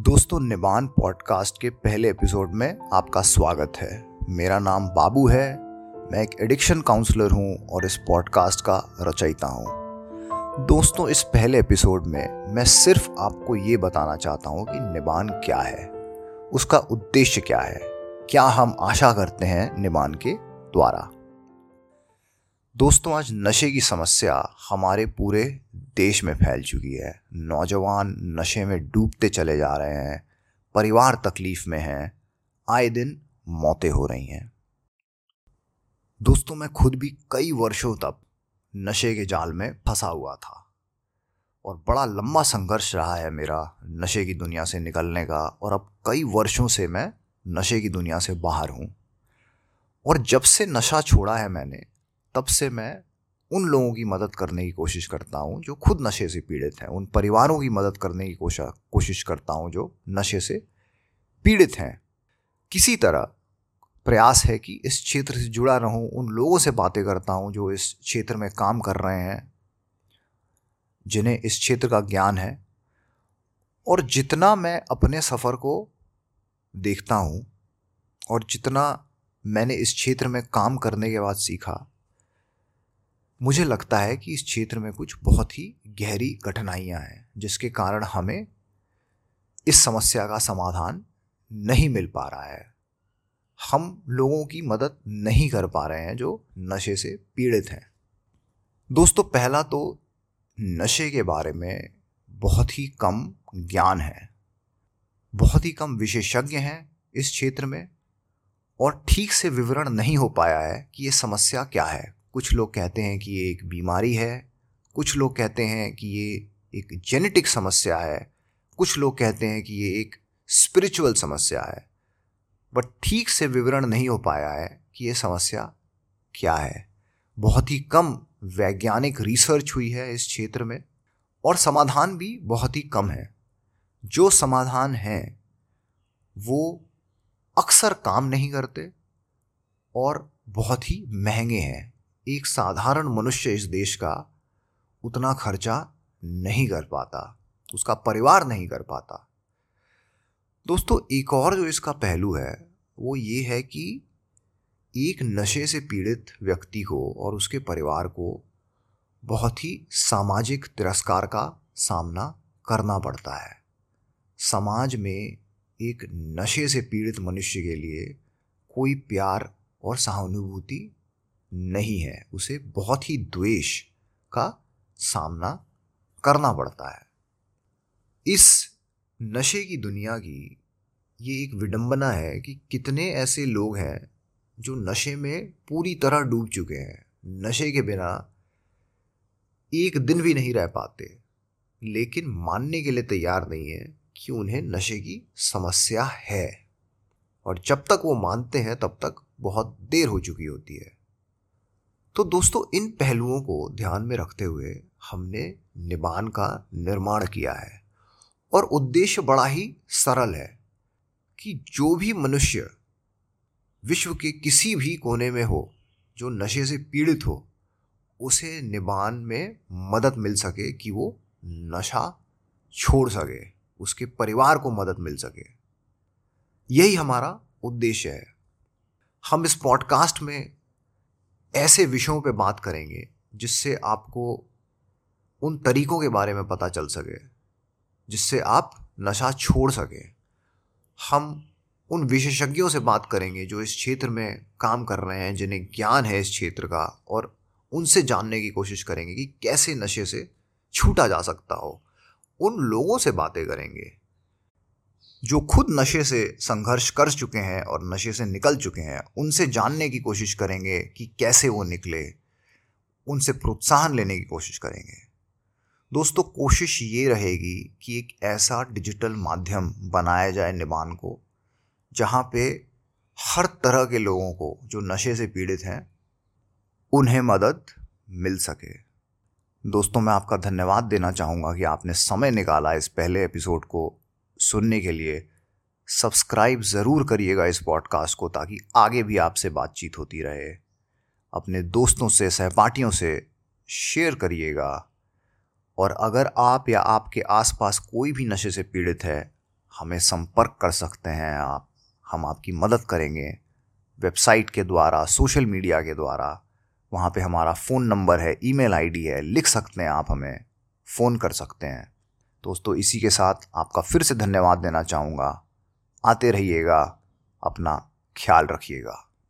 दोस्तों निबान पॉडकास्ट के पहले एपिसोड में आपका स्वागत है। मेरा नाम बाबू है, मैं एक एडिक्शन काउंसलर हूँ और इस पॉडकास्ट का रचयिता हूँ। दोस्तों, इस पहले एपिसोड में मैं सिर्फ़ आपको ये बताना चाहता हूँ कि निबान क्या है, उसका उद्देश्य क्या है, क्या हम आशा करते हैं निबान के द्वारा। दोस्तों, आज नशे की समस्या हमारे पूरे देश में फैल चुकी है। नौजवान नशे में डूबते चले जा रहे हैं, परिवार तकलीफ़ में हैं, आए दिन मौतें हो रही हैं। दोस्तों, मैं खुद भी कई वर्षों तक नशे के जाल में फंसा हुआ था और बड़ा लंबा संघर्ष रहा है मेरा नशे की दुनिया से निकलने का और अब कई वर्षों से मैं नशे की दुनिया से बाहर हूँ। और जब से नशा छोड़ा है मैंने तब से मैं उन लोगों की मदद करने की कोशिश करता हूँ जो खुद नशे से पीड़ित हैं। उन परिवारों की मदद करने की कोशिश करता हूँ जो नशे से पीड़ित हैं। किसी तरह प्रयास है कि इस क्षेत्र से जुड़ा रहूँ, उन लोगों से बातें करता हूँ जो इस क्षेत्र में काम कर रहे हैं, जिन्हें इस क्षेत्र का ज्ञान है। और जितना मैं अपने सफ़र को देखता हूँ और जितना मैंने इस क्षेत्र में काम करने के बाद सीखा मुझे लगता है कि इस क्षेत्र में कुछ बहुत ही गहरी कठिनाइयाँ हैं, जिसके कारण हमें इस समस्या का समाधान नहीं मिल पा रहा है। हम लोगों की मदद नहीं कर पा रहे हैं जो नशे से पीड़ित हैं। दोस्तों, पहला तो नशे के बारे में बहुत ही कम ज्ञान है, बहुत ही कम विशेषज्ञ हैं इस क्षेत्र में और ठीक से विवरण नहीं हो पाया है कि ये समस्या क्या है। कुछ लोग कहते हैं कि ये एक बीमारी है, कुछ लोग कहते हैं कि ये एक जेनेटिक समस्या है, कुछ लोग कहते हैं कि ये एक स्पिरिचुअल समस्या है। बट ठीक से विवरण नहीं हो पाया है कि ये समस्या क्या है। बहुत ही कम वैज्ञानिक रिसर्च हुई है इस क्षेत्र में और समाधान भी बहुत ही कम है। जो समाधान हैं, वो अक्सर काम नहीं करते और बहुत ही महँगे हैं। एक साधारण मनुष्य इस देश का उतना खर्चा नहीं कर पाता, उसका परिवार नहीं कर पाता। दोस्तों, एक और जो इसका पहलू है, वो ये है कि एक नशे से पीड़ित व्यक्ति को और उसके परिवार को बहुत ही सामाजिक तिरस्कार का सामना करना पड़ता है। समाज में एक नशे से पीड़ित मनुष्य के लिए कोई प्यार और सहानुभूति नहीं है। उसे बहुत ही द्वेष का सामना करना पड़ता है। इस नशे की दुनिया की ये एक विडंबना है कि कितने ऐसे लोग हैं जो नशे में पूरी तरह डूब चुके हैं। नशे के बिना एक दिन भी नहीं रह पाते, लेकिन मानने के लिए तैयार नहीं है कि उन्हें नशे की समस्या है। और जब तक वो मानते हैं, तब तक बहुत देर हो चुकी होती है। तो दोस्तों, इन पहलुओं को ध्यान में रखते हुए हमने निबान का निर्माण किया है। और उद्देश्य बड़ा ही सरल है कि जो भी मनुष्य विश्व के किसी भी कोने में हो, जो नशे से पीड़ित हो, उसे निबान में मदद मिल सके कि वो नशा छोड़ सके, उसके परिवार को मदद मिल सके। यही हमारा उद्देश्य है। हम इस पॉडकास्ट में ऐसे विषयों पे बात करेंगे जिससे आपको उन तरीकों के बारे में पता चल सके, जिससे आप नशा छोड़ सकें। हम उन विशेषज्ञों से बात करेंगे जो इस क्षेत्र में काम कर रहे हैं, जिन्हें ज्ञान है इस क्षेत्र का और उनसे जानने की कोशिश करेंगे कि कैसे नशे से छूटा जा सकता हो। उन लोगों से बातें करेंगे। जो खुद नशे से संघर्ष कर चुके हैं और नशे से निकल चुके हैं, उनसे जानने की कोशिश करेंगे कि कैसे वो निकले। उनसे प्रोत्साहन लेने की कोशिश करेंगे। दोस्तों, कोशिश ये रहेगी कि एक ऐसा डिजिटल माध्यम बनाया जाए निबान को, जहाँ पे हर तरह के लोगों को जो नशे से पीड़ित हैं, उन्हें मदद मिल सके। दोस्तों, मैं आपका धन्यवाद देना चाहूँगा कि आपने समय निकाला इस पहले एपिसोड को सुनने के लिए सब्सक्राइब ज़रूर करिएगा इस पॉडकास्ट को ताकि आगे भी आपसे बातचीत होती रहे। अपने दोस्तों से, सहपाठियों से शेयर करिएगा। और अगर आप या आपके आसपास कोई भी नशे से पीड़ित है, हमें संपर्क कर सकते हैं आप। हम आपकी मदद करेंगे। वेबसाइट के द्वारा, सोशल मीडिया के द्वारा। वहाँ पे हमारा फ़ोन नंबर है, ईमेल आईडी है, लिख सकते हैं आप हमें। फ़ोन कर सकते हैं। दोस्तों, इसी के साथ आपका फिर से धन्यवाद देना चाहूँगा। आते रहिएगा, अपना ख्याल रखिएगा।